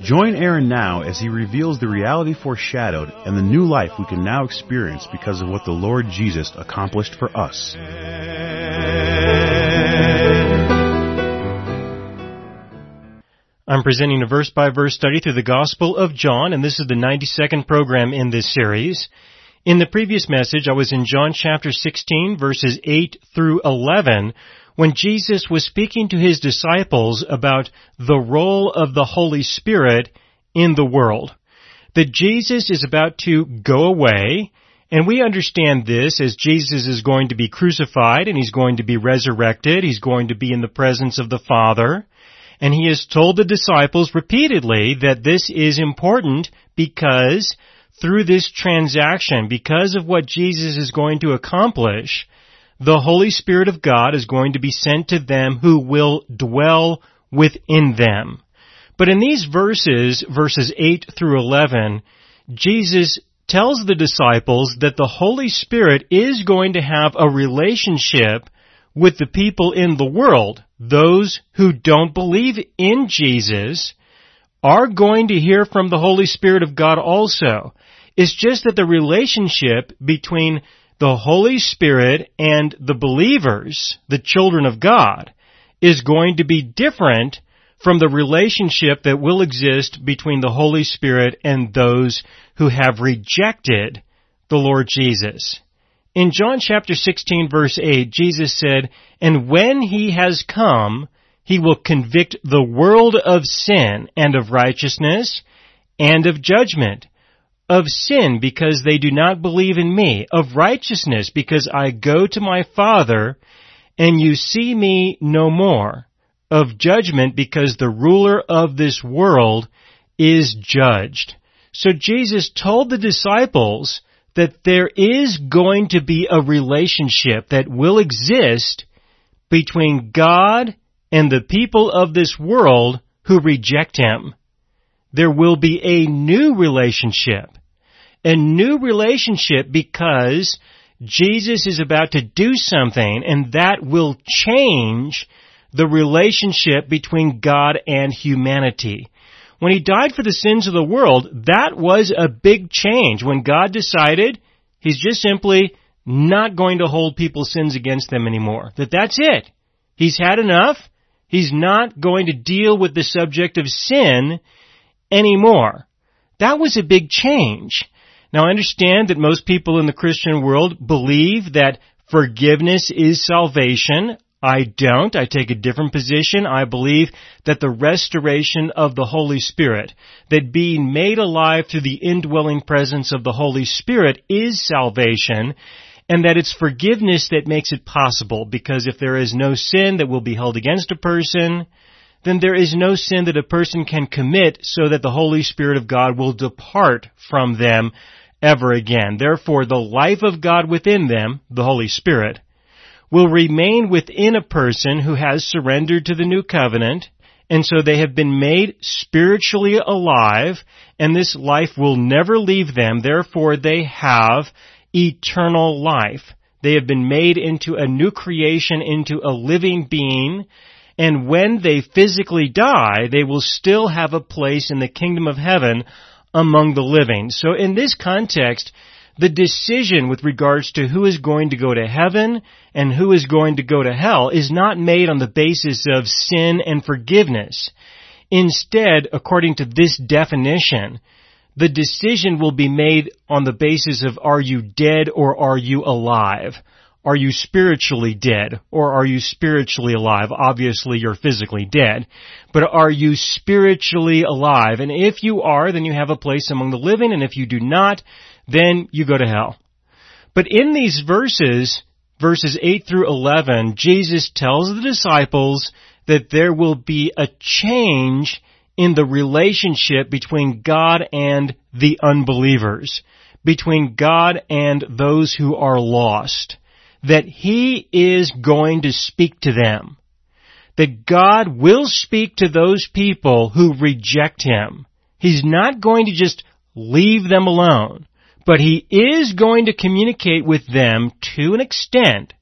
Join Aaron now as he reveals the reality foreshadowed and the new life we can now experience because of what the Lord Jesus accomplished for us. I'm presenting a verse by verse study through the Gospel of John, and this is the 92nd program in this series. In the previous message, I was in John chapter 16, verses 8 through 11, when Jesus was speaking to his disciples about the role of the Holy Spirit in the world. That Jesus is about to go away, and we understand this as Jesus is going to be crucified and he's going to be resurrected. He's going to be in the presence of the Father. And he has told the disciples repeatedly that this is important because through this transaction, because of what Jesus is going to accomplish, the Holy Spirit of God is going to be sent to them who will dwell within them. But in these verses, verses 8 through 11, Jesus tells the disciples that the Holy Spirit is going to have a relationship with the people in the world, those who don't believe in Jesus, are going to hear from the Holy Spirit of God also. It's just that the relationship between the Holy Spirit and the believers, the children of God, is going to be different from the relationship that will exist between the Holy Spirit and those who have rejected the Lord Jesus. In John chapter 16 verse 8, Jesus said, And when he has come, he will convict the world of sin and of righteousness and of judgment. Of sin because they do not believe in me. Of righteousness because I go to my Father and you see me no more. Of judgment because the ruler of this world is judged. So Jesus told the disciples that there is going to be a relationship that will exist between God and the people of this world who reject Him. There will be a new relationship. A new relationship because Jesus is about to do something and that will change the relationship between God and humanity when he died for the sins of the world, that was a big change. When God decided he's just simply not going to hold people's sins against them anymore. That that's it. He's had enough. He's not going to deal with the subject of sin anymore. That was a big change. Now I understand that most people in the Christian world believe that forgiveness is salvation. I don't. I take a different position. I believe that the restoration of the Holy Spirit, that being made alive through the indwelling presence of the Holy Spirit is salvation, and that it's forgiveness that makes it possible, because if there is no sin that will be held against a person, then there is no sin that a person can commit so that the Holy Spirit of God will depart from them ever again. Therefore, the life of God within them, the Holy Spirit, will remain within a person who has surrendered to the new covenant, and so they have been made spiritually alive, and this life will never leave them, therefore they have eternal life. They have been made into a new creation, into a living being, and when they physically die, they will still have a place in the kingdom of heaven among the living. So in this context, the decision with regards to who is going to go to heaven and who is going to go to hell is not made on the basis of sin and forgiveness. Instead, according to this definition, the decision will be made on the basis of are you dead or are you alive? Are you spiritually dead or are you spiritually alive? Obviously you're physically dead, but are you spiritually alive? And if you are, then you have a place among the living and if you do not, then you go to hell. But in these verses, verses 8 through 11, Jesus tells the disciples that there will be a change in the relationship between God and the unbelievers. between God and those who are lost. That He is going to speak to them. That God will speak to those people who reject Him. He's not going to just leave them alone, but He is going to communicate with them to an extent,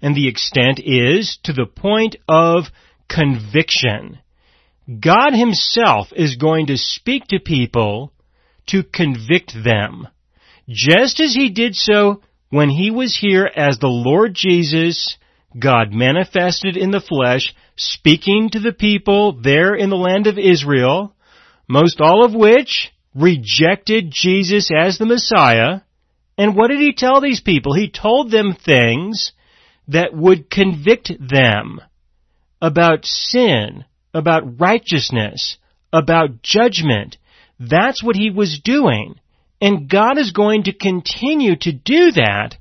and the extent is to the point of conviction. God Himself is going to speak to people to convict them. Just as He did so when He was here as the Lord Jesus, God manifested in the flesh, speaking to the people there in the land of Israel, most all of which rejected Jesus as the Messiah. And what did He tell these people? He told them things that would convict them about sin, about righteousness, about judgment. That's what he was doing. And God is going to continue to do that.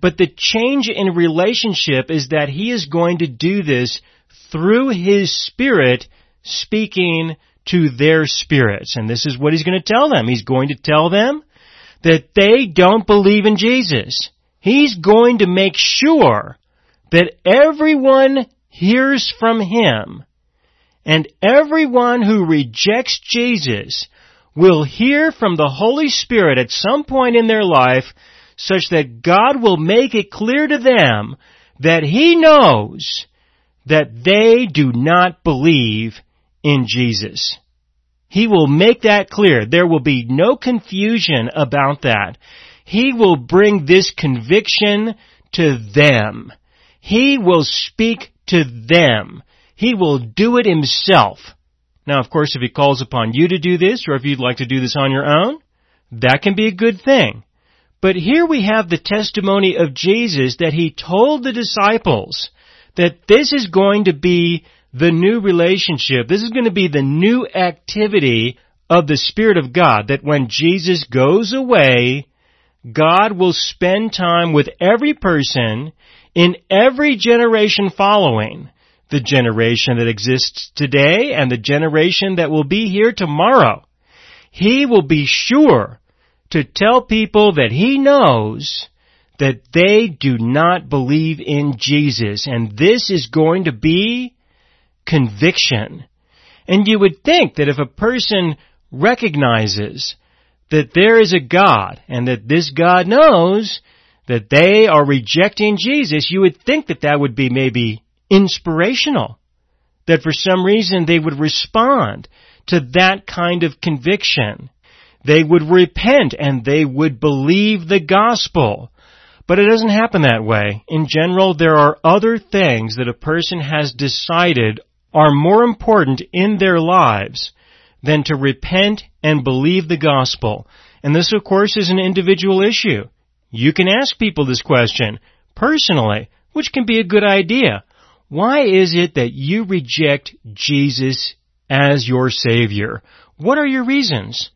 But the change in relationship is that he is going to do this through his spirit speaking to their spirits. And this is what he's going to tell them. He's going to tell them that they don't believe in Jesus. He's going to make sure that everyone hears from him and everyone who rejects Jesus will hear from the Holy Spirit at some point in their life such that God will make it clear to them that He knows that they do not believe in Jesus. He will make that clear. There will be no confusion about that. He will bring this conviction to them. He will speak to them. He will do it himself. Now, of course, if he calls upon you to do this, or if you'd like to do this on your own, that can be a good thing. But here we have the testimony of Jesus that he told the disciples that this is going to be the new relationship. This is going to be the new activity of the Spirit of God. That when Jesus goes away, God will spend time with every person in every generation following the generation that exists today and the generation that will be here tomorrow. He will be sure to tell people that he knows that they do not believe in Jesus and this is going to be conviction. And you would think that if a person recognizes that there is a God and that this God knows that they are rejecting Jesus, you would think that that would be maybe inspirational. That for some reason they would respond to that kind of conviction. They would repent and they would believe the gospel. But it doesn't happen that way. In general, there are other things that a person has decided are more important in their lives than to repent and believe the gospel. And this, of course, is an individual issue. You can ask people this question personally, which can be a good idea. Why is it that you reject Jesus as your Savior? What are your reasons?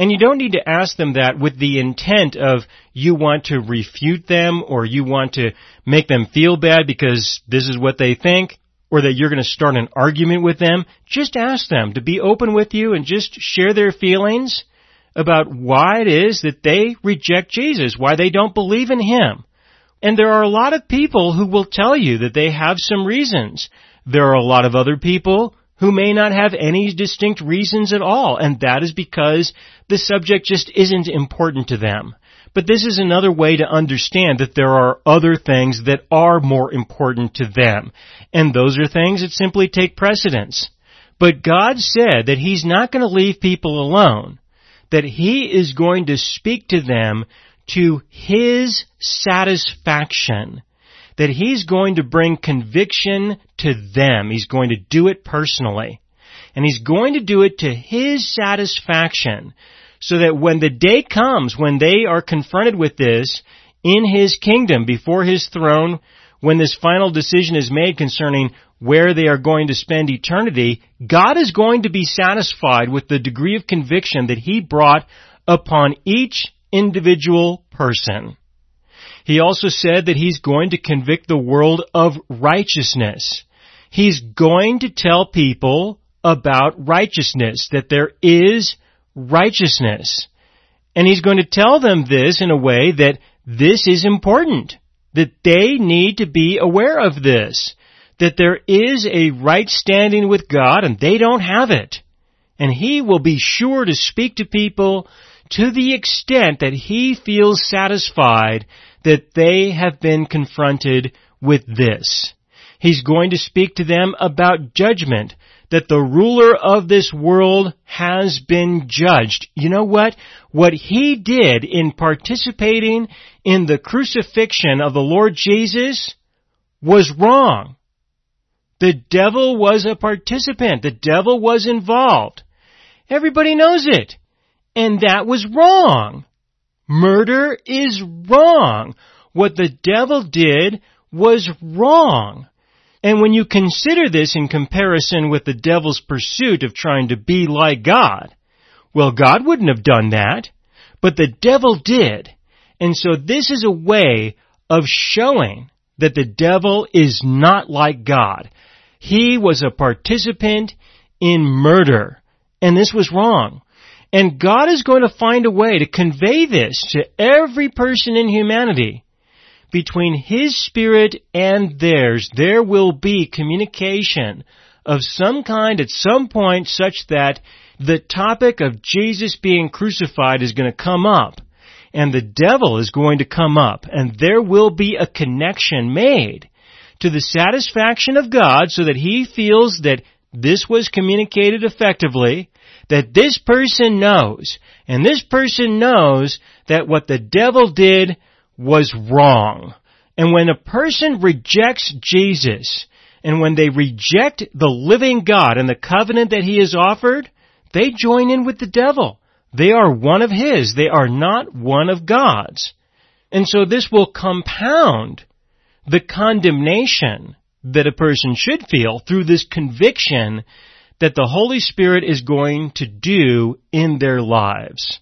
And you don't need to ask them that with the intent of you want to refute them or you want to make them feel bad because this is what they think or that you're going to start an argument with them. Just ask them to be open with you and just share their feelings about why it is that they reject Jesus, why they don't believe in Him. And there are a lot of people who will tell you that they have some reasons. There are a lot of other people who may not have any distinct reasons at all, and that is because the subject just isn't important to them. But this is another way to understand that there are other things that are more important to them. And those are things that simply take precedence. But God said that He's not going to leave people alone that He is going to speak to them to His satisfaction. That He's going to bring conviction to them. He's going to do it personally. And He's going to do it to His satisfaction. So that when the day comes, when they are confronted with this in His kingdom, before His throne, when this final decision is made concerning where they are going to spend eternity, God is going to be satisfied with the degree of conviction that He brought upon each individual person. He also said that He's going to convict the world of righteousness. He's going to tell people about righteousness, that there is righteousness. And he's going to tell them this in a way that this is important, that they need to be aware of this, that there is a right standing with God and they don't have it. And he will be sure to speak to people to the extent that he feels satisfied that they have been confronted with this. He's going to speak to them about judgment, that the ruler of this world has been judged. You know what? What he did in participating in the crucifixion of the Lord Jesus was wrong. The devil was a participant. The devil was involved. Everybody knows it. And that was wrong. Murder is wrong. What the devil did was wrong. And when you consider this in comparison with the devil's pursuit of trying to be like God, well, God wouldn't have done that, but the devil did. And so this is a way of showing that the devil is not like God. He was a participant in murder, and this was wrong. And God is going to find a way to convey this to every person in humanity. Between His Spirit and theirs, there will be communication of some kind at some point such that the topic of Jesus being crucified is going to come up and the devil is going to come up and there will be a connection made to the satisfaction of God so that he feels that this was communicated effectively that this person knows, and this person knows that what the devil did was wrong. And when a person rejects Jesus, and when they reject the living God and the covenant that he has offered, they join in with the devil. They are one of his. They are not one of God's. And so this will compound the condemnation that a person should feel through this conviction that the Holy Spirit is going to do in their lives.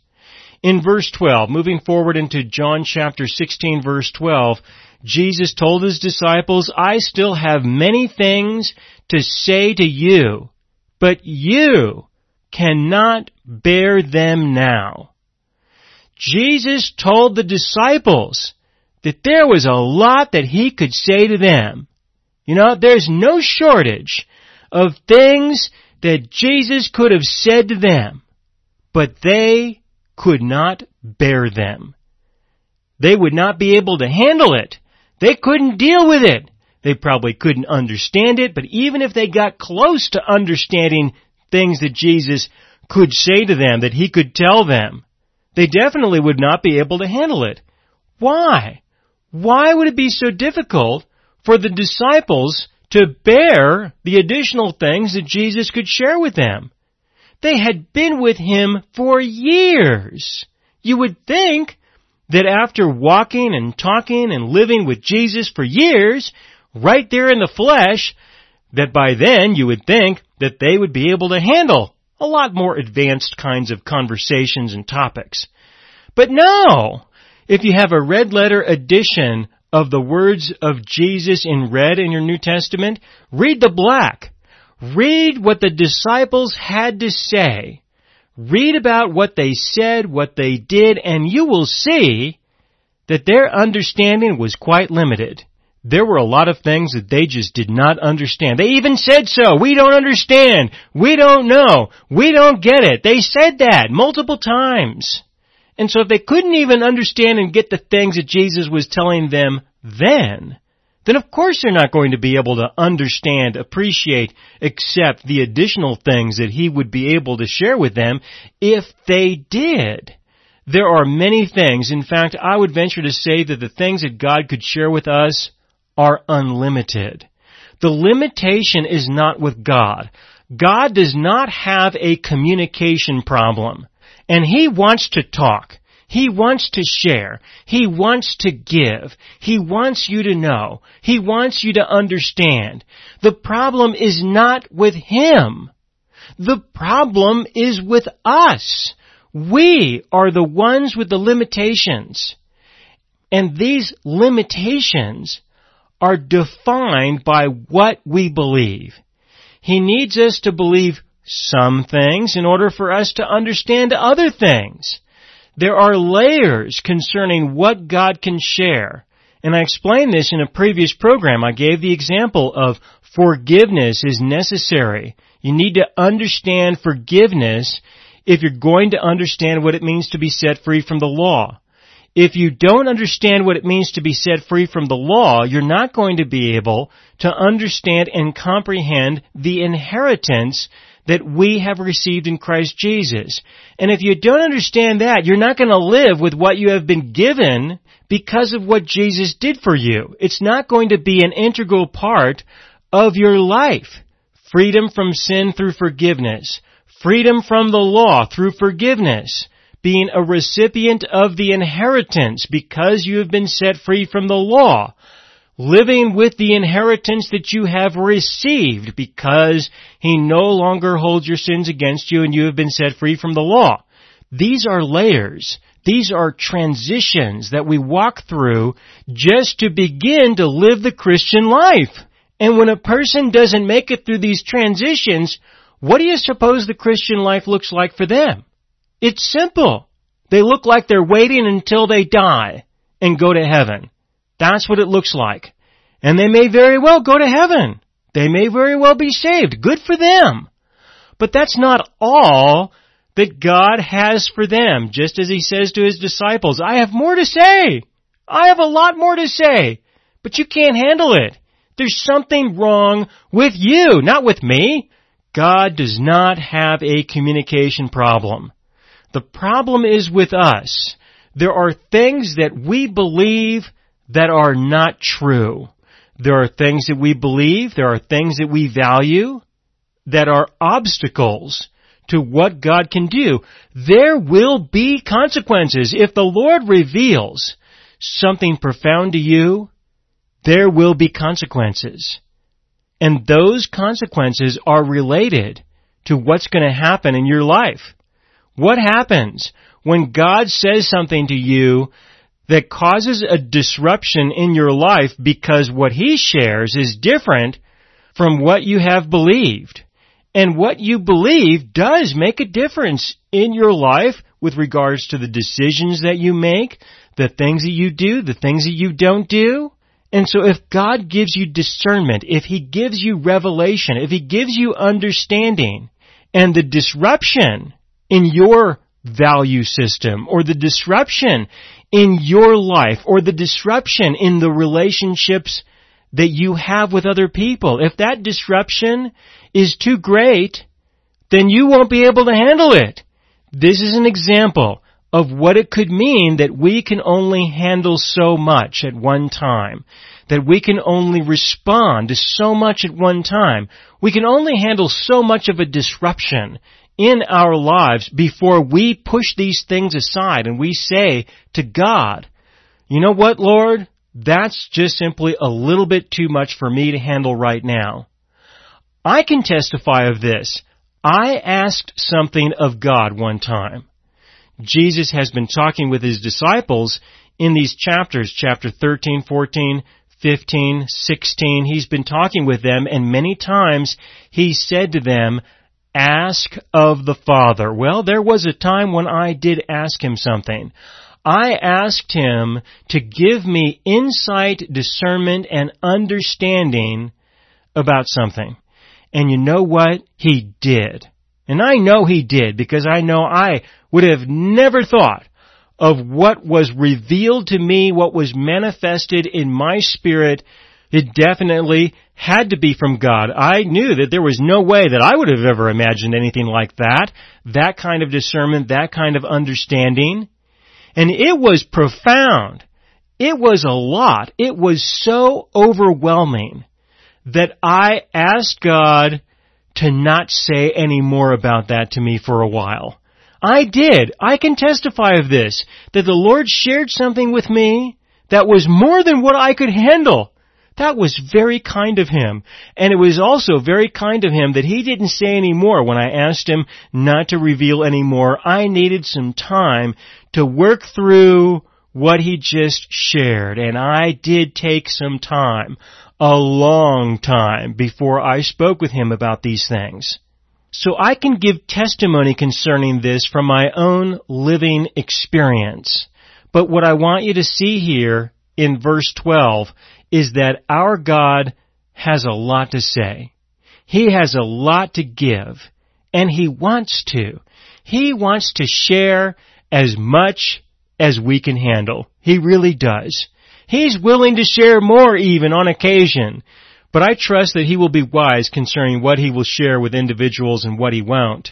In verse 12, moving forward into John chapter 16 verse 12, Jesus told his disciples, I still have many things to say to you, but you cannot bear them now. Jesus told the disciples that there was a lot that he could say to them. You know, there's no shortage of things that Jesus could have said to them, but they could not bear them. They would not be able to handle it. They couldn't deal with it. They probably couldn't understand it, but even if they got close to understanding things that Jesus could say to them, that he could tell them, they definitely would not be able to handle it. Why? Why would it be so difficult for the disciples to bear the additional things that Jesus could share with them. They had been with him for years. You would think that after walking and talking and living with Jesus for years, right there in the flesh, that by then you would think that they would be able to handle a lot more advanced kinds of conversations and topics. But no! If you have a red letter edition of the words of Jesus in red in your New Testament, read the black. Read what the disciples had to say. Read about what they said, what they did, and you will see that their understanding was quite limited. There were a lot of things that they just did not understand. They even said so. We don't understand. We don't know. We don't get it. They said that multiple times. And so if they couldn't even understand and get the things that Jesus was telling them then, then of course they're not going to be able to understand, appreciate, accept the additional things that he would be able to share with them if they did. There are many things. In fact, I would venture to say that the things that God could share with us are unlimited. The limitation is not with God. God does not have a communication problem. And He wants to talk. He wants to share. He wants to give. He wants you to know. He wants you to understand. The problem is not with Him. The problem is with us. We are the ones with the limitations. And these limitations are defined by what we believe. He needs us to believe some things in order for us to understand other things. There are layers concerning what God can share. And I explained this in a previous program. I gave the example of forgiveness is necessary. You need to understand forgiveness if you're going to understand what it means to be set free from the law. If you don't understand what it means to be set free from the law, you're not going to be able to understand and comprehend the inheritance that we have received in Christ Jesus. And if you don't understand that, you're not going to live with what you have been given because of what Jesus did for you. It's not going to be an integral part of your life. Freedom from sin through forgiveness. Freedom from the law through forgiveness. Being a recipient of the inheritance because you have been set free from the law living with the inheritance that you have received because he no longer holds your sins against you and you have been set free from the law. These are layers. These are transitions that we walk through just to begin to live the Christian life. And when a person doesn't make it through these transitions, what do you suppose the Christian life looks like for them? It's simple. They look like they're waiting until they die and go to heaven. That's what it looks like. And they may very well go to heaven. They may very well be saved. Good for them. But that's not all that God has for them. Just as He says to His disciples, I have more to say. I have a lot more to say. But you can't handle it. There's something wrong with you, not with me. God does not have a communication problem. The problem is with us. There are things that we believe that are not true. There are things that we believe, there are things that we value that are obstacles to what God can do. There will be consequences. If the Lord reveals something profound to you, there will be consequences. And those consequences are related to what's going to happen in your life. What happens when God says something to you that causes a disruption in your life because what he shares is different from what you have believed. And what you believe does make a difference in your life with regards to the decisions that you make, the things that you do, the things that you don't do. And so if God gives you discernment, if He gives you revelation, if He gives you understanding, and the disruption in your value system or the disruption in your life or the disruption in the relationships that you have with other people. If that disruption is too great, then you won't be able to handle it. This is an example of what it could mean that we can only handle so much at one time. That we can only respond to so much at one time. We can only handle so much of a disruption in our lives before we push these things aside and we say to God, you know what, Lord? That's just simply a little bit too much for me to handle right now. I can testify of this. I asked something of God one time. Jesus has been talking with his disciples in these chapters, chapter 13, 14, 15, 16. He's been talking with them and many times he said to them, ask of the Father. Well, there was a time when I did ask him something. I asked him to give me insight, discernment, and understanding about something. And you know what? He did. And I know he did because I know I would have never thought of what was revealed to me, what was manifested in my spirit. It definitely had to be from God. I knew that there was no way that I would have ever imagined anything like that. That kind of discernment, that kind of understanding. And it was profound. It was a lot. It was so overwhelming that I asked God to not say any more about that to me for a while. I did. I can testify of this, that the Lord shared something with me that was more than what I could handle. That was very kind of him. And it was also very kind of him that he didn't say any more when I asked him not to reveal any more. I needed some time to work through what he just shared. And I did take some time, a long time, before I spoke with him about these things. So I can give testimony concerning this from my own living experience. But what I want you to see here in verse 12 is that our God has a lot to say. He has a lot to give, and He wants to. He wants to share as much as we can handle. He really does. He's willing to share more even on occasion. But I trust that He will be wise concerning what He will share with individuals and what He won't.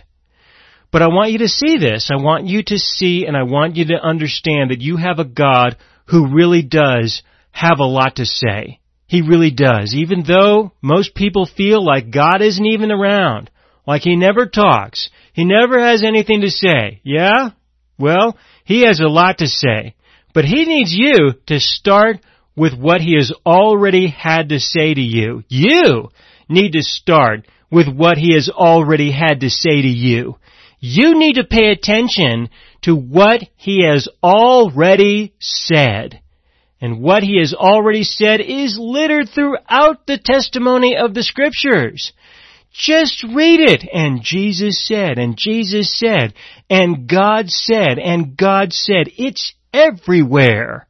But I want you to see this. I want you to see and I want you to understand that you have a God who really does have a lot to say. He really does. Even though most people feel like God isn't even around, like He never talks, He never has anything to say. Yeah? Well, He has a lot to say. But He needs you to start with what He has already had to say to you. You need to start with what He has already had to say to you. You need to pay attention to what He has already said. And what He has already said is littered throughout the testimony of the scriptures. Just read it. And Jesus said, and Jesus said, and God said, and God said. It's everywhere.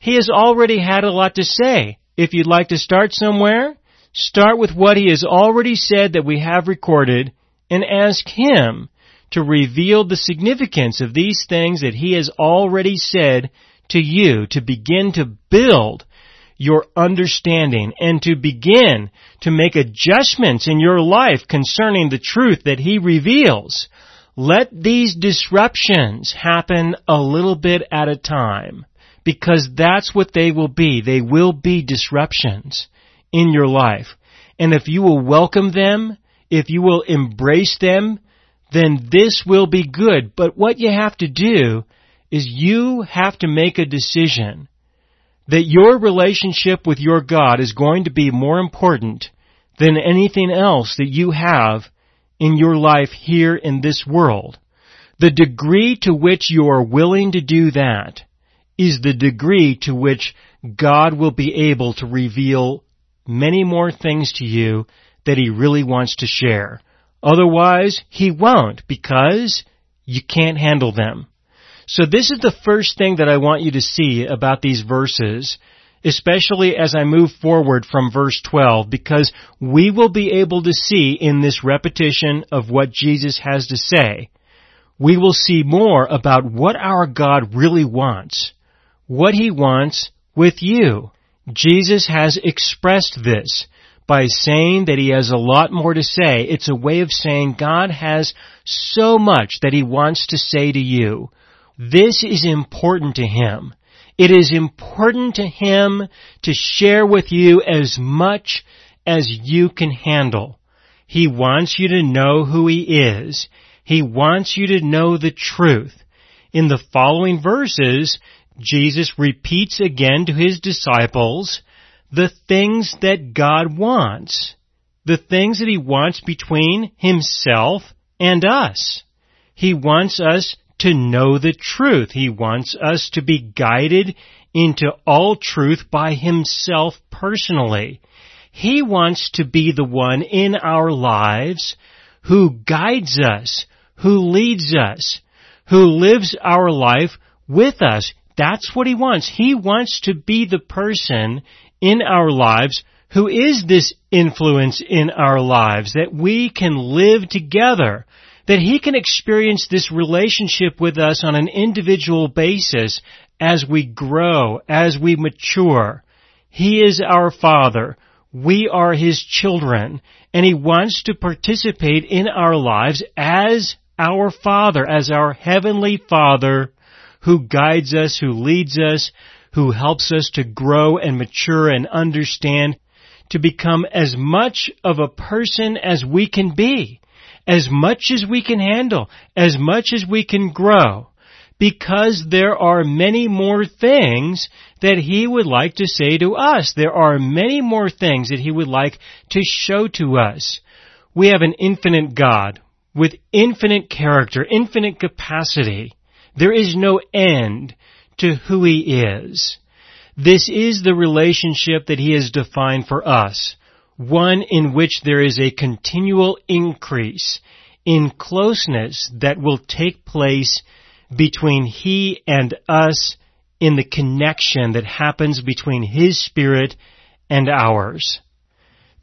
He has already had a lot to say. If you'd like to start somewhere, start with what He has already said that we have recorded and ask Him to reveal the significance of these things that He has already said to you to begin to build your understanding and to begin to make adjustments in your life concerning the truth that He reveals. Let these disruptions happen a little bit at a time because that's what they will be. They will be disruptions in your life. And if you will welcome them, if you will embrace them, then this will be good. But what you have to do is you have to make a decision that your relationship with your God is going to be more important than anything else that you have in your life here in this world. The degree to which you are willing to do that is the degree to which God will be able to reveal many more things to you that He really wants to share. Otherwise, He won't because you can't handle them. So this is the first thing that I want you to see about these verses, especially as I move forward from verse 12, because we will be able to see in this repetition of what Jesus has to say, we will see more about what our God really wants, what He wants with you. Jesus has expressed this by saying that he has a lot more to say. It's a way of saying God has so much that he wants to say to you. This is important to Him. It is important to Him to share with you as much as you can handle. He wants you to know who He is. He wants you to know the truth. In the following verses, Jesus repeats again to His disciples the things that God wants. The things that He wants between Himself and us. He wants us to know the truth. He wants us to be guided into all truth by Himself personally. He wants to be the one in our lives who guides us, who leads us, who lives our life with us. That's what He wants. He wants to be the person in our lives who is this influence in our lives that we can live together that He can experience this relationship with us on an individual basis as we grow, as we mature. He is our Father. We are His children. And He wants to participate in our lives as our Father, as our Heavenly Father who guides us, who leads us, who helps us to grow and mature and understand, to become as much of a person as we can be as much as we can handle, as much as we can grow, because there are many more things that He would like to say to us. There are many more things that He would like to show to us. We have an infinite God with infinite character, infinite capacity. There is no end to who He is. This is the relationship that He has defined for us one in which there is a continual increase in closeness that will take place between He and us in the connection that happens between His Spirit and ours.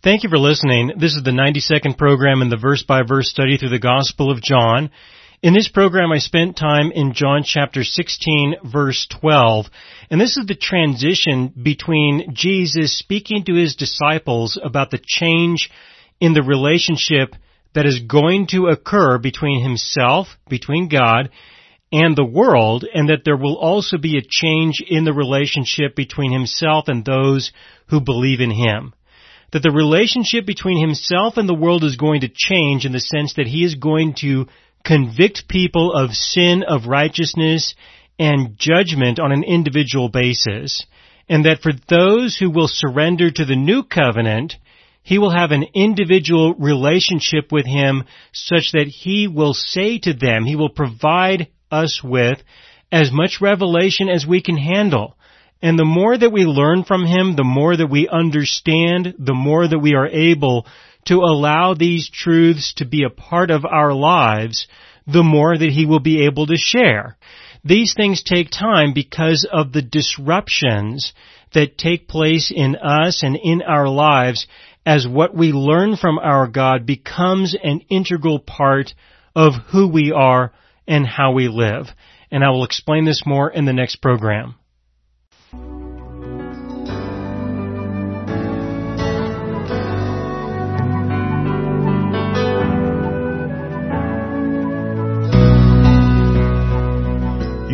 Thank you for listening. This is the 92nd program in the verse by verse study through the Gospel of John. In this program, I spent time in John chapter 16 verse 12, and this is the transition between Jesus speaking to his disciples about the change in the relationship that is going to occur between himself, between God, and the world, and that there will also be a change in the relationship between himself and those who believe in him. That the relationship between himself and the world is going to change in the sense that he is going to convict people of sin, of righteousness, and judgment on an individual basis. And that for those who will surrender to the new covenant, he will have an individual relationship with him such that he will say to them, he will provide us with as much revelation as we can handle. And the more that we learn from him, the more that we understand, the more that we are able to allow these truths to be a part of our lives, the more that he will be able to share. These things take time because of the disruptions that take place in us and in our lives as what we learn from our God becomes an integral part of who we are and how we live. And I will explain this more in the next program.